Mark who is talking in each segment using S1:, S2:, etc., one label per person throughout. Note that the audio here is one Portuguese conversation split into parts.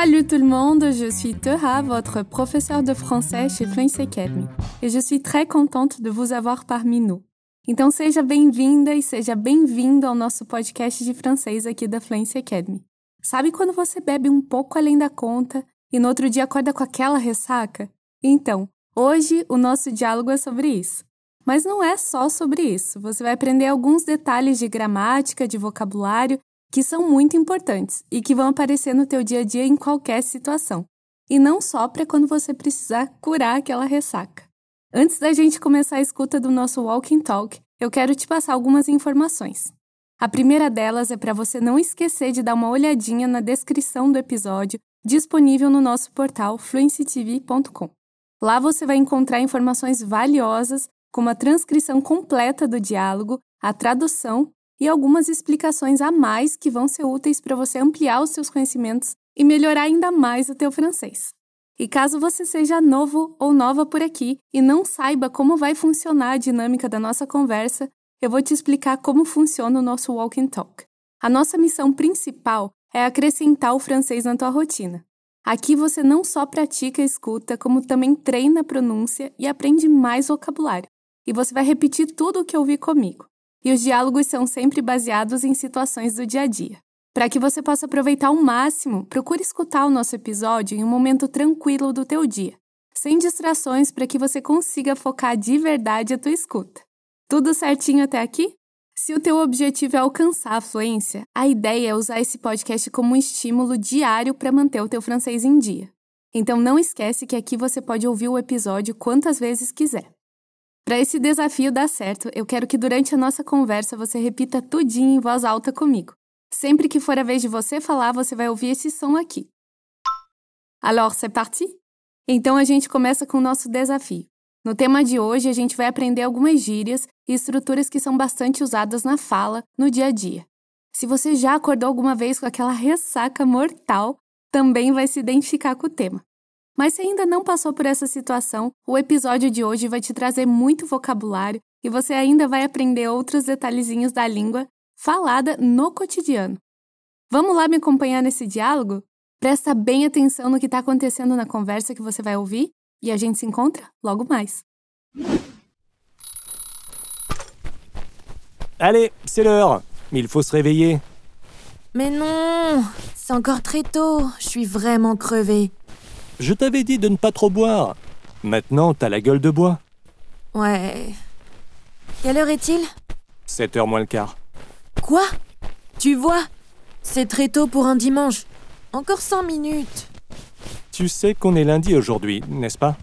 S1: Salut tout le monde, je suis Teha, votre professeur de français chez Fluency Academy, et je suis très contente de vous avoir parmi nous. Então seja bem-vinda e seja bem-vindo ao nosso podcast de francês aqui da Fluency Academy. Sabe quando você bebe um pouco além da conta e no outro dia acorda com aquela ressaca? Então, hoje o nosso diálogo é sobre isso. Mas não é só sobre isso. Você vai aprender alguns detalhes de gramática, de vocabulário que são muito importantes e que vão aparecer no teu dia a dia em qualquer situação. E não só para quando você precisar curar aquela ressaca. Antes da gente começar a escuta do nosso Walking Talk, eu quero te passar algumas informações. A primeira delas é para você não esquecer de dar uma olhadinha na descrição do episódio disponível no nosso portal fluencytv.com. Lá você vai encontrar informações valiosas, como a transcrição completa do diálogo, a tradução e algumas explicações a mais que vão ser úteis para você ampliar os seus conhecimentos e melhorar ainda mais o teu francês. E caso você seja novo ou nova por aqui e não saiba como vai funcionar a dinâmica da nossa conversa, eu vou te explicar como funciona o nosso Walk and Talk. A nossa missão principal é acrescentar o francês na tua rotina. Aqui você não só pratica a escuta, como também treina a pronúncia e aprende mais vocabulário. E você vai repetir tudo o que ouvi comigo e os diálogos são sempre baseados em situações do dia a dia. Para que você possa aproveitar ao máximo, procure escutar o nosso episódio em um momento tranquilo do teu dia, sem distrações para que você consiga focar de verdade a tua escuta. Tudo certinho até aqui? Se o teu objetivo é alcançar a fluência, a ideia é usar esse podcast como um estímulo diário para manter o teu francês em dia. Então não esquece que aqui você pode ouvir o episódio quantas vezes quiser. Para esse desafio dar certo, eu quero que durante a nossa conversa você repita tudinho em voz alta comigo. Sempre que for a vez de você falar, você vai ouvir esse som aqui. Alors, c'est parti? Então a gente começa com o nosso desafio. No tema de hoje, a gente vai aprender algumas gírias e estruturas que são bastante usadas na fala, no dia a dia. Se você já acordou alguma vez com aquela ressaca mortal, também vai se identificar com o tema. Mas se ainda não passou por essa situação, o episódio de hoje vai te trazer muito vocabulário e você ainda vai aprender outros detalhezinhos da língua falada no cotidiano. Vamos lá me acompanhar nesse diálogo? Presta bem atenção no que está acontecendo na conversa que você vai ouvir e a gente se encontra logo mais.
S2: Allez, c'est l'heure. Mais il faut se réveiller.
S3: Mais non, c'est encore très tôt. Je suis vraiment crevée.
S2: Je t'avais dit de ne pas trop boire. Maintenant, t'as la gueule de bois.
S3: Ouais. Quelle heure est-il?
S2: 7 heures moins le quart.
S3: Quoi? Tu vois? C'est très tôt pour un dimanche. Encore 100 minutes.
S2: Tu sais qu'on est lundi aujourd'hui, n'est-ce pas?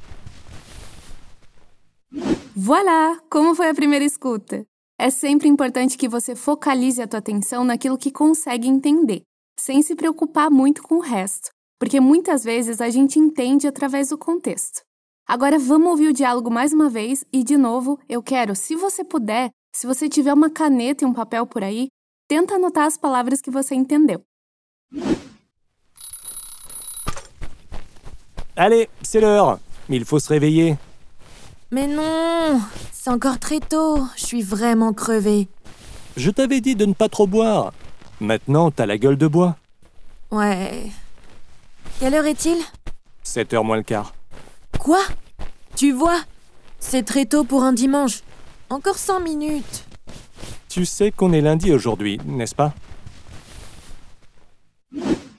S1: Voilà! Como foi a primeira escuta? É sempre importante que você focalize a tua atenção naquilo que consegue entender, sem se preocupar muito com o resto porque muitas vezes a gente entende através do contexto. Agora vamos ouvir o diálogo mais uma vez e, de novo, eu quero, se você puder, se você tiver uma caneta e um papel por aí, tenta anotar as palavras que você entendeu.
S2: Allez, c'est l'heure. Mais il faut se réveiller.
S3: Mais non, c'est encore très tôt. Je suis vraiment crevée.
S2: Je t'avais dit de ne pas trop boire. Maintenant, t'as la gueule de bois.
S3: Ouais. Quelle heure est-il
S2: 7 heures moins le quart.
S3: Quoi Tu vois C'est très tôt pour un dimanche. Encore 100 minutes.
S2: Tu sais qu'on est lundi aujourd'hui, n'est-ce pas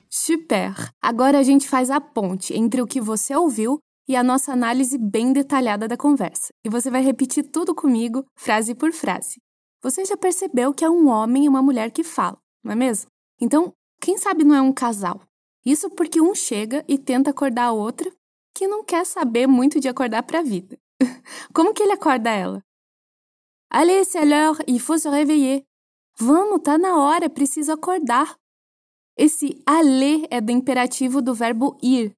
S1: Super! Agora a gente faz a ponte entre o que você ouviu e a nossa análise bem detalhada da conversa. E você vai repetir tudo comigo, frase por frase. Você já percebeu que é um homem e uma mulher que falam, não é mesmo? Então, quem sabe não é um casal? Isso porque um chega e tenta acordar a outra que não quer saber muito de acordar para a vida. Como que ele acorda ela? Allez, c'est l'heure, il faut se réveiller. Vamos, tá na hora, preciso acordar. Esse aller é do imperativo do verbo ir,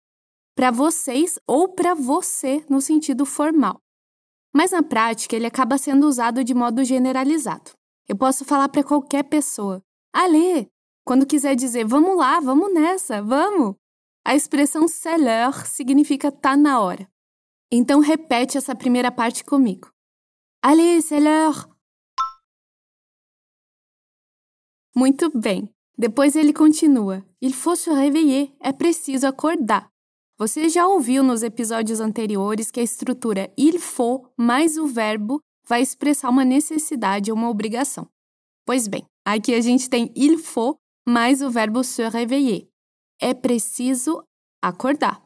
S1: para vocês ou para você no sentido formal. Mas na prática ele acaba sendo usado de modo generalizado. Eu posso falar para qualquer pessoa: Allez, quando quiser dizer vamos lá, vamos nessa, vamos, a expressão c'est l'heure significa tá na hora. Então repete essa primeira parte comigo. Allez, c'est l'heure. Muito bem. Depois ele continua: Il faut se réveiller, é preciso acordar. Você já ouviu nos episódios anteriores que a estrutura il faut mais o verbo vai expressar uma necessidade ou uma obrigação. Pois bem, aqui a gente tem il faut mais o verbo se réveiller. É preciso acordar.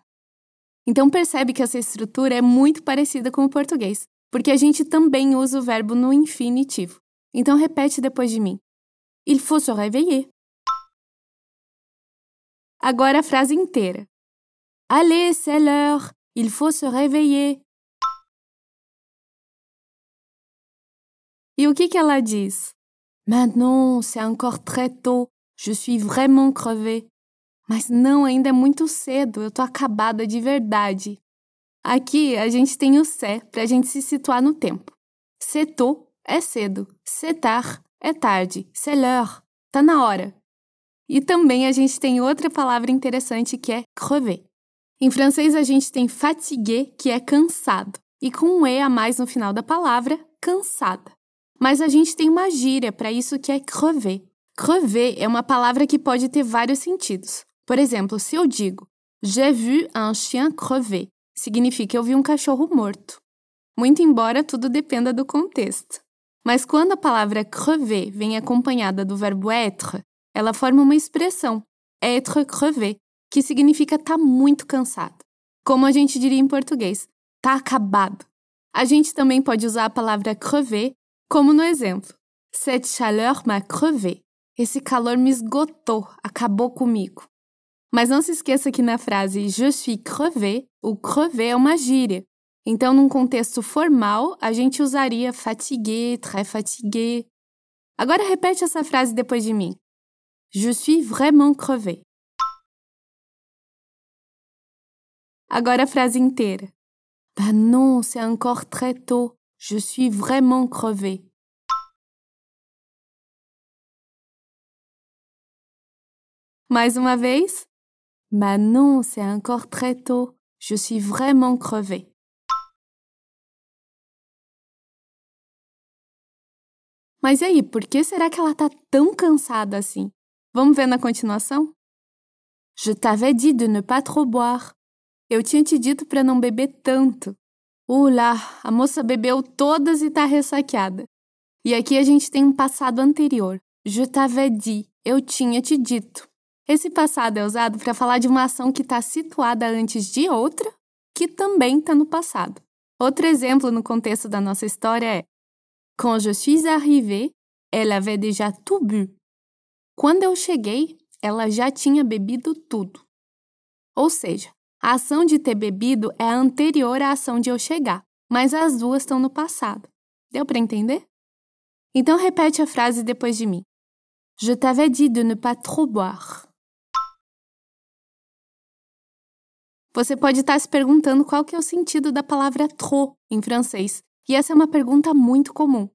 S1: Então percebe que essa estrutura é muito parecida com o português, porque a gente também usa o verbo no infinitivo. Então repete depois de mim. Il faut se réveiller. Agora a frase inteira. Allez, c'est l'heure. Il faut se réveiller. E o que, que ela diz? Maintenant, c'est encore très tôt. Je suis vraiment crevée. Mas não, ainda é muito cedo. Eu tô acabada de verdade. Aqui a gente tem o c'est para a gente se situar no tempo. C'est tôt é cedo. C'est tard é tarde. C'est l'heure. Tá na hora. E também a gente tem outra palavra interessante que é crever. Em francês a gente tem fatigué, que é cansado, e com um e a mais no final da palavra, cansada. Mas a gente tem uma gíria para isso que é crever. Crever é uma palavra que pode ter vários sentidos. Por exemplo, se eu digo J'ai vu un chien crever, significa eu vi um cachorro morto. Muito embora tudo dependa do contexto. Mas quando a palavra crever vem acompanhada do verbo être, ela forma uma expressão, être crevé, que significa tá muito cansado. Como a gente diria em português, tá acabado. A gente também pode usar a palavra crever, como no exemplo. Cette chaleur m'a crevé. Esse calor me esgotou, acabou comigo. Mas não se esqueça que na frase je suis crevé, o crevé é uma gíria. Então, num contexto formal, a gente usaria fatigué, très fatigué. Agora repete essa frase depois de mim. Je suis vraiment crevé. Agora a frase inteira. Bah non, c'est encore très tôt. Je suis vraiment crevé. Mais uma vez. Bah non, c'est encore très tôt. Je suis vraiment crevé. Mas e aí, por que será que ela tá tão cansada assim? Vamos ver na continuação? Je t'avais dit de ne pas trop boire. Eu tinha te dito para não beber tanto. Uh lá, a moça bebeu todas e tá ressaqueada. E aqui a gente tem um passado anterior. Je t'avais dit. Eu tinha te dito. Esse passado é usado para falar de uma ação que está situada antes de outra, que também está no passado. Outro exemplo no contexto da nossa história é: Quand je suis arrivée, elle avait déjà tout bu. Quando eu cheguei, ela já tinha bebido tudo. Ou seja, a ação de ter bebido é anterior à ação de eu chegar, mas as duas estão no passado. Deu para entender? Então repete a frase depois de mim. Je t'avais dit de ne pas trop boire. Você pode estar se perguntando qual que é o sentido da palavra trop em francês, e essa é uma pergunta muito comum.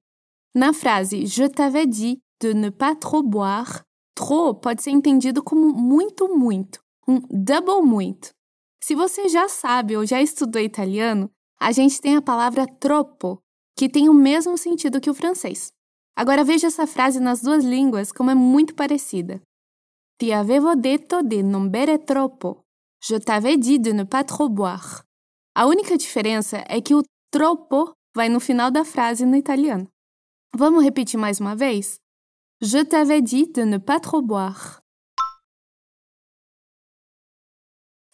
S1: Na frase Je t'avais dit de ne pas trop boire, Trop pode ser entendido como muito, muito, um double muito. Se você já sabe ou já estudou italiano, a gente tem a palavra troppo, que tem o mesmo sentido que o francês. Agora veja essa frase nas duas línguas como é muito parecida. Ti avevo detto di non bere troppo. Je t'avais dit de ne pas trop boire. A única diferença é que o troppo vai no final da frase no italiano. Vamos repetir mais uma vez? Je t'avais dit de ne pas trop boire.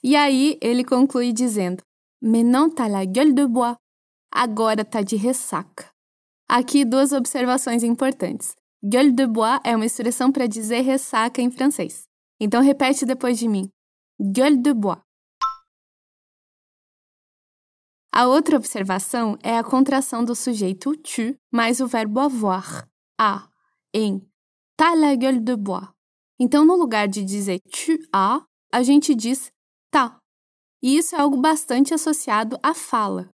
S1: E aí ele conclui dizendo: Maintenant t'as la gueule de bois. Agora tá de ressaca. Aqui duas observações importantes. Gueule de bois é uma expressão para dizer ressaca em francês. Então repete depois de mim. Gueule de bois. A outra observação é a contração do sujeito tu mais o verbo avoir, a, em, tá la gueule de bois. Então, no lugar de dizer tu as, a gente diz tá. E isso é algo bastante associado à fala.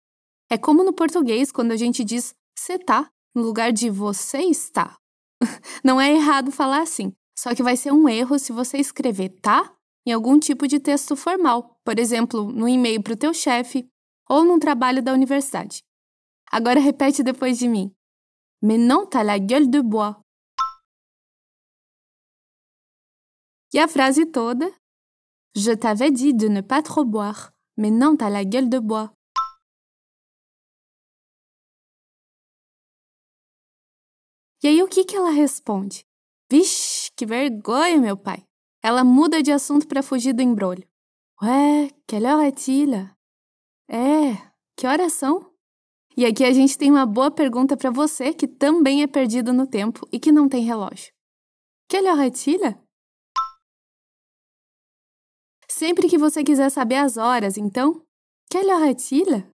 S1: É como no português quando a gente diz você tá no lugar de você está. Não é errado falar assim, só que vai ser um erro se você escrever tá em algum tipo de texto formal, por exemplo, no e-mail para o teu chefe ou num trabalho da universidade. Agora repete depois de mim. Mais non, t'as la gueule de bois. E a frase toda: Je t'avais dit de ne pas trop boire, mais non, t'as la gueule de bois. E aí o que, que ela responde? Vixe, que vergonha, meu pai. Ela muda de assunto para fugir do embrulho. Ué, quelle heure est-il? É, que horas são? E aqui a gente tem uma boa pergunta para você que também é perdido no tempo e que não tem relógio. Quelle heure est-il? Sempre que você quiser saber as horas, então, quelle heure est-il?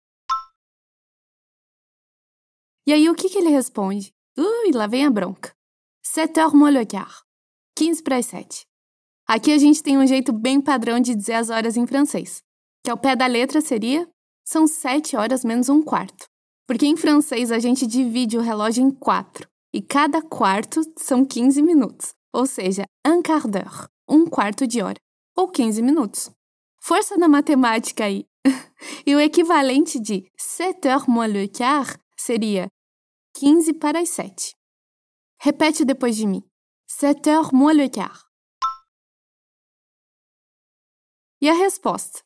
S1: E aí o que, que ele responde? Ui, lá vem a bronca. 7 heures moins le quart. 15 para as 7. Aqui a gente tem um jeito bem padrão de dizer as horas em francês, que ao pé da letra seria são 7 horas menos um quarto. Porque em francês a gente divide o relógio em quatro, e cada quarto são 15 minutos, ou seja, un quart d'heure, um quarto de hora, ou 15 minutos. Força na matemática aí! e o equivalente de 7 heures moins le quart seria 15 para as 7. Repete depois de mim. 7 heures moins le quart. E a resposta?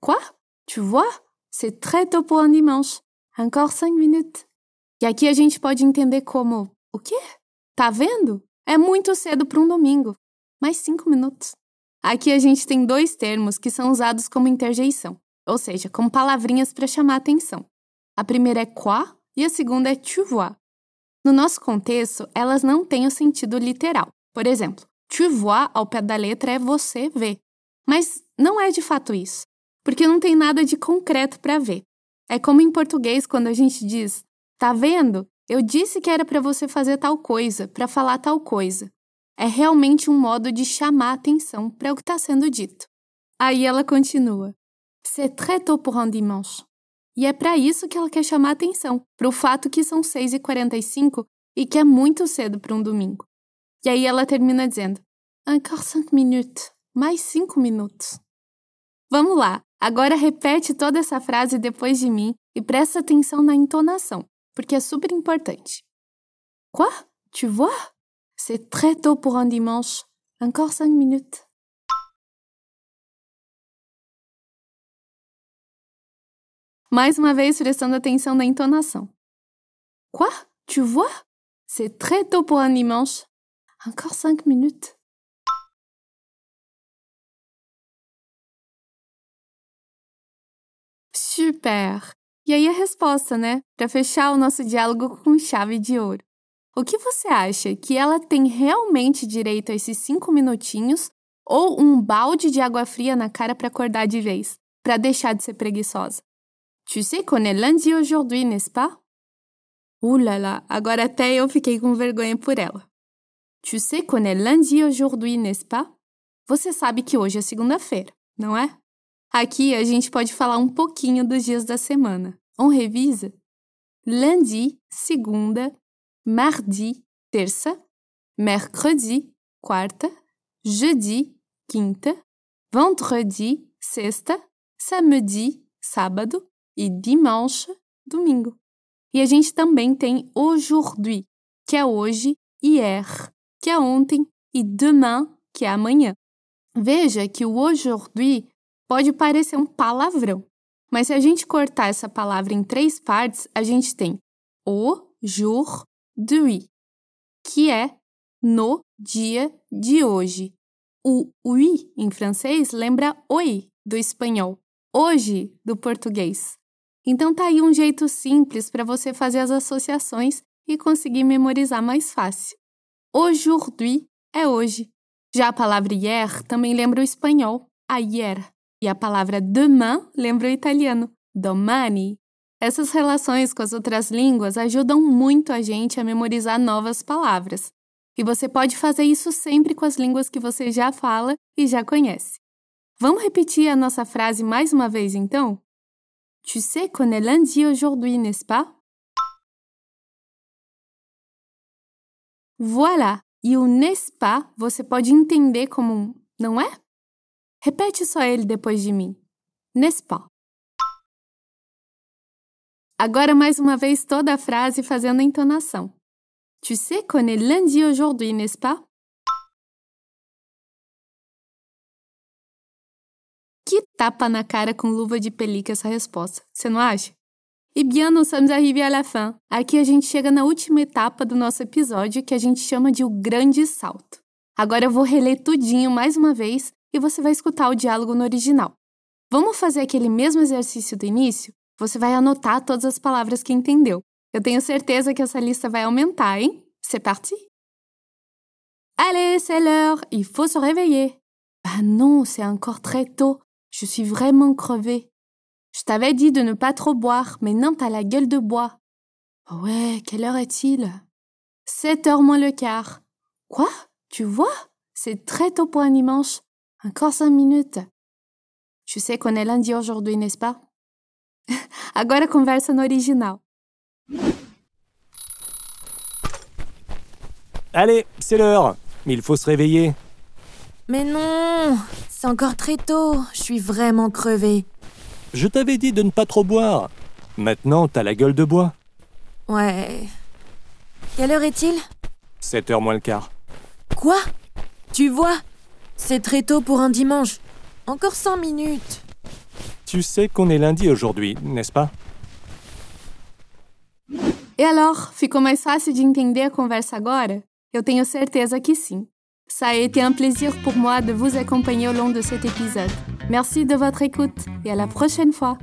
S1: Quoi? Tu vois? C'est très tôt pour un dimanche. Encore 5 minutes. E aqui a gente pode entender como: o quê? Tá vendo? É muito cedo para um domingo. Mais 5 minutos. Aqui a gente tem dois termos que são usados como interjeição, ou seja, como palavrinhas para chamar atenção. A primeira é quoi e a segunda é tu vois. No nosso contexto, elas não têm o sentido literal. Por exemplo, tu vois ao pé da letra é você vê. Mas não é de fato isso, porque não tem nada de concreto para ver. É como em português quando a gente diz: "Tá vendo? Eu disse que era para você fazer tal coisa, para falar tal coisa". É realmente um modo de chamar atenção para o que está sendo dito. Aí ela continua: "C'est très tôt pour un dimanche". E é para isso que ela quer chamar atenção, para o fato que são 6h45 e que é muito cedo para um domingo. E aí ela termina dizendo: Encore cinq minutes. Mais cinco minutos. Vamos lá, agora repete toda essa frase depois de mim e presta atenção na entonação, porque é super importante. Quoi? Tu vois? C'est très tôt pour un dimanche. Encore cinq minutes. Mais uma vez prestando atenção na entonação. Quoi? Tu vois? C'est très tôt pour un dimanche. Encore cinq minutes. Super! E aí a resposta, né? Para fechar o nosso diálogo com chave de ouro. O que você acha? Que ela tem realmente direito a esses cinco minutinhos ou um balde de água fria na cara para acordar de vez, para deixar de ser preguiçosa? Tu sais qu'on est lundi aujourd'hui, n'est-ce pas? Là, agora até eu fiquei com vergonha por ela. Tu sais qu'on est lundi aujourd'hui, n'est-ce pas? Você sabe que hoje é segunda-feira, não é? Aqui a gente pode falar um pouquinho dos dias da semana. On revisa? Lundi, segunda, mardi, terça, mercredi, quarta, jeudi, quinta, vendredi, sexta, samedi, sábado e dimanche, domingo. E a gente também tem aujourd'hui, que é hoje, hier, que é ontem, e demain, que é amanhã. Veja que o aujourd'hui pode parecer um palavrão, mas se a gente cortar essa palavra em três partes, a gente tem o jour d'hui, que é no dia de hoje. O oui em francês lembra oi do espanhol, hoje do português. Então tá aí um jeito simples para você fazer as associações e conseguir memorizar mais fácil. Aujourd'hui é hoje. Já a palavra hier também lembra o espanhol, ayer. E a palavra demain lembra o italiano, domani. Essas relações com as outras línguas ajudam muito a gente a memorizar novas palavras. E você pode fazer isso sempre com as línguas que você já fala e já conhece. Vamos repetir a nossa frase mais uma vez então? Tu sais qu'on est lundi aujourd'hui, n'est-ce pas? Voilà! E o n'est-ce pas você pode entender como um não é? Repete só ele depois de mim. N'est-ce pas? Agora mais uma vez toda a frase fazendo a entonação. Tu sais qu'on est lundi aujourd'hui, n'est-ce pas? tapa na cara com luva de pelica essa resposta. Você não acha? E bien, nous sommes arrivés à la fin. Aqui a gente chega na última etapa do nosso episódio, que a gente chama de o grande salto. Agora eu vou reler tudinho mais uma vez e você vai escutar o diálogo no original. Vamos fazer aquele mesmo exercício do início? Você vai anotar todas as palavras que entendeu. Eu tenho certeza que essa lista vai aumentar, hein? C'est parti? Allez, c'est l'heure, il faut se réveiller. Ah non, c'est encore très tôt. Je suis vraiment crevée. Je t'avais dit de ne pas trop boire, mais non, t'as la gueule de bois. Ouais, quelle heure est-il? 7 heures moins le quart. Quoi? Tu vois? C'est très tôt pour un dimanche. Encore cinq minutes. Tu sais qu'on est lundi aujourd'hui, n'est-ce pas? Agora conversa no original.
S2: Allez, c'est l'heure. Il faut se réveiller.
S3: Mais non, c'est encore très tôt. Je suis vraiment crevée.
S2: Je t'avais dit de ne pas trop boire. Maintenant, t'as la gueule de bois.
S3: Ouais. Quelle heure est-il?
S2: 7 heures moins le quart.
S3: Quoi? Tu vois? C'est très tôt pour un dimanche. Encore 100 minutes.
S2: Tu sais qu'on est lundi aujourd'hui, n'est-ce pas?
S1: E alors, ficou mais fácil de entender a conversa agora? Eu tenho certeza que sim. Ça a été un plaisir pour moi de vous accompagner au long de cet épisode. Merci de votre écoute et à la prochaine fois.